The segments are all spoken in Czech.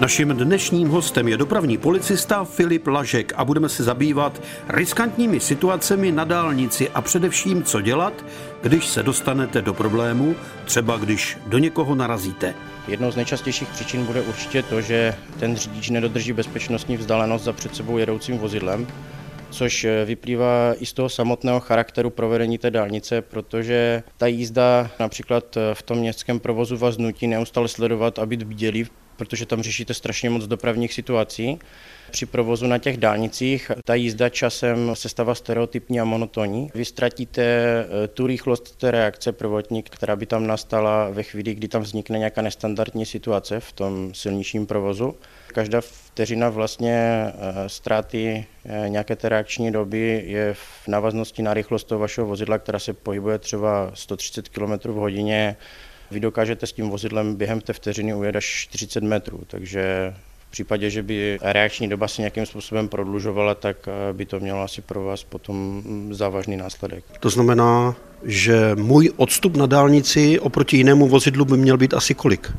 Naším dnešním hostem je dopravní policista Filip Lažek a budeme se zabývat riskantními situacemi na dálnici a především, co dělat, když se dostanete do problému, třeba když do někoho narazíte. Jednou z nejčastějších příčin bude určitě to, že ten řidič nedodrží bezpečnostní vzdálenost za před sebou jedoucím vozidlem, což vyplývá i z toho samotného charakteru provedení té dálnice, protože ta jízda například v tom městském provozu vás nutí neustále sledovat a být bdělý protože tam řešíte strašně moc dopravních situací. Při provozu na těch dálnicích ta jízda časem se stává stereotypní a monotonní. Vy ztratíte eh, tu rychlost té reakce prvotní, která by tam nastala ve chvíli, kdy tam vznikne nějaká nestandardní situace v tom silničním provozu. Každá vteřina vlastně eh, ztráty eh, nějaké té reakční doby je v návaznosti na rychlost toho vašeho vozidla, která se pohybuje třeba 130 km v hodině, vy dokážete s tím vozidlem během té vteřiny ujet až 40 metrů, takže v případě, že by reakční doba se nějakým způsobem prodlužovala, tak eh, by to mělo asi pro vás potom závažný následek. To znamená, že můj odstup na dálnici oproti jinému vozidlu by měl být asi kolik?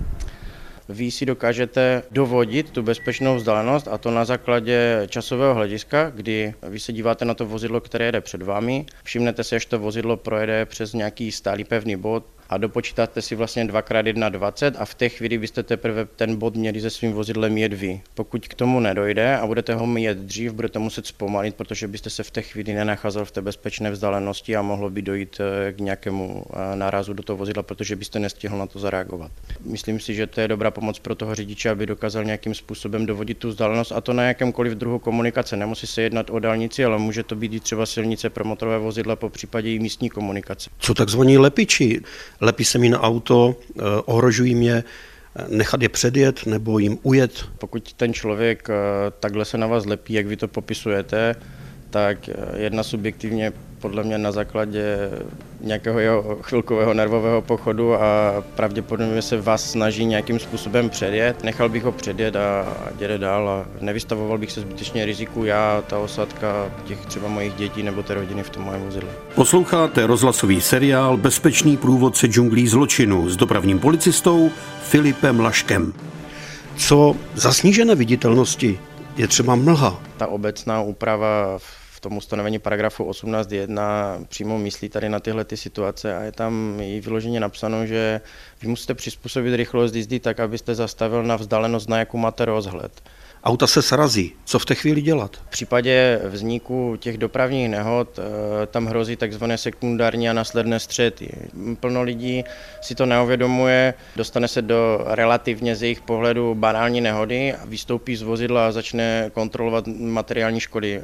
Vy si dokážete dovodit tu bezpečnou vzdálenost a to na základě časového hlediska, kdy vy se díváte na to vozidlo, které jede před vámi, všimnete si, že to vozidlo projede přes nějaký stálý pevný bod, a dopočítáte si vlastně 2x1,20 a v té chvíli byste teprve ten bod měli se svým vozidlem jet vy. Pokud k tomu nedojde a budete ho mít dřív, budete muset zpomalit, protože byste se v té chvíli nenacházel v té bezpečné vzdálenosti a mohlo by dojít eh, k nějakému eh, nárazu do toho vozidla, protože byste nestihl na to zareagovat. Myslím si, že to je dobrá pomoc pro toho řidiče, aby dokázal nějakým způsobem dovodit tu vzdálenost a to na jakémkoliv druhu komunikace. Nemusí se jednat o dálnici, ale může to být i třeba silnice pro motorové vozidla, po případě i místní komunikace. Co takzvaní lepiči? Lepí se mi na auto, eh, ohrožují mě, eh, nechat je předjet nebo jim ujet. Pokud ten člověk eh, takhle se na vás lepí, jak vy to popisujete, tak jedna subjektivně podle mě na základě nějakého jeho chvilkového nervového pochodu a pravděpodobně se vás snaží nějakým způsobem předjet. Nechal bych ho předjet a jede dál a nevystavoval bych se zbytečně riziku já, ta osadka těch třeba mojich dětí nebo té rodiny v tom mém vozidle. Posloucháte rozhlasový seriál Bezpečný průvodce džunglí zločinu s dopravním policistou Filipem Laškem. Co za snížené viditelnosti je třeba mlha? Ta obecná úprava v tom ustanovení paragrafu 18.1 přímo myslí tady na tyhle ty situace a je tam i vyloženě napsáno, že vy musíte přizpůsobit rychlost jízdy tak, abyste zastavil na vzdálenost, na jakou máte rozhled auta se srazí. Co v té chvíli dělat? V případě vzniku těch dopravních nehod eh, tam hrozí takzvané sekundární a následné střety. Plno lidí si to neuvědomuje, dostane se do relativně z jejich pohledu banální nehody a vystoupí z vozidla a začne kontrolovat materiální škody, eh,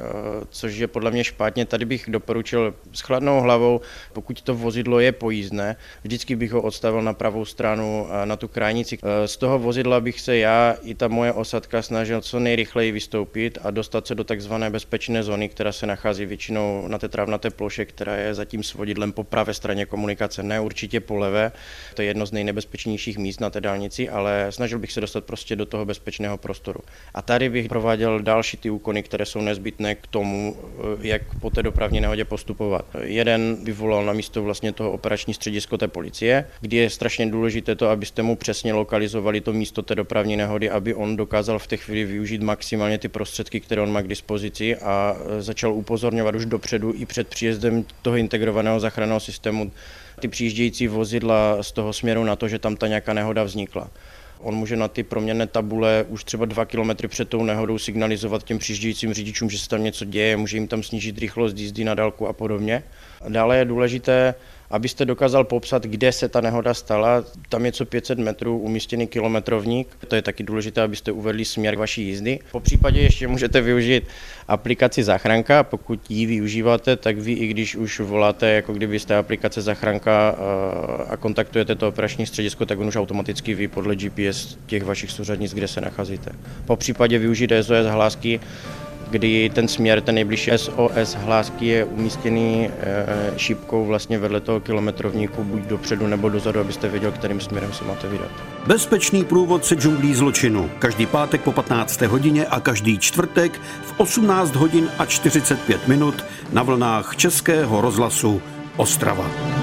což je podle mě špatně. Tady bych doporučil s chladnou hlavou, pokud to vozidlo je pojízdné, vždycky bych ho odstavil na pravou stranu eh, na tu krajnici. Z toho vozidla bych se já i ta moje osadka snažil co nejrychleji vystoupit a dostat se do takzvané bezpečné zóny, která se nachází většinou na té trávnaté ploše, která je zatím s vodidlem po pravé straně komunikace, ne určitě po levé. To je jedno z nejnebezpečnějších míst na té dálnici, ale snažil bych se dostat prostě do toho bezpečného prostoru. A tady bych prováděl další ty úkony, které jsou nezbytné k tomu, jak po té dopravní nehodě postupovat. Jeden vyvolal na místo vlastně toho operační středisko té policie, kdy je strašně důležité to, abyste mu přesně lokalizovali to místo té dopravní nehody, aby on dokázal v té chvíli využít maximálně ty prostředky, které on má k dispozici a e, začal upozorňovat už dopředu i před příjezdem toho integrovaného záchranného systému ty přijíždějící vozidla z toho směru na to, že tam ta nějaká nehoda vznikla. On může na ty proměnné tabule už třeba dva kilometry před tou nehodou signalizovat těm přijíždějícím řidičům, že se tam něco děje, může jim tam snížit rychlost jízdy na dálku a podobně. Dále je důležité abyste dokázal popsat, kde se ta nehoda stala. Tam je co 500 metrů umístěný kilometrovník. To je taky důležité, abyste uvedli směr vaší jízdy. Po případě ještě můžete využít aplikaci Záchranka. Pokud ji využíváte, tak vy, i když už voláte, jako kdybyste aplikace Záchranka eh, a kontaktujete to operační středisko, tak on už automaticky ví podle GPS těch vašich souřadnic, kde se nacházíte. Po případě využít SOS hlásky, kdy ten směr, ten nejbližší SOS hlásky je umístěný eh, šípkou vlastně vedle toho kilometrovníku, buď dopředu nebo dozadu, abyste věděl, kterým směrem se máte vydat. Bezpečný průvodce džunglí zločinu. Každý pátek po 15. hodině a každý čtvrtek v 18 hodin a 45 minut na vlnách Českého rozhlasu Ostrava.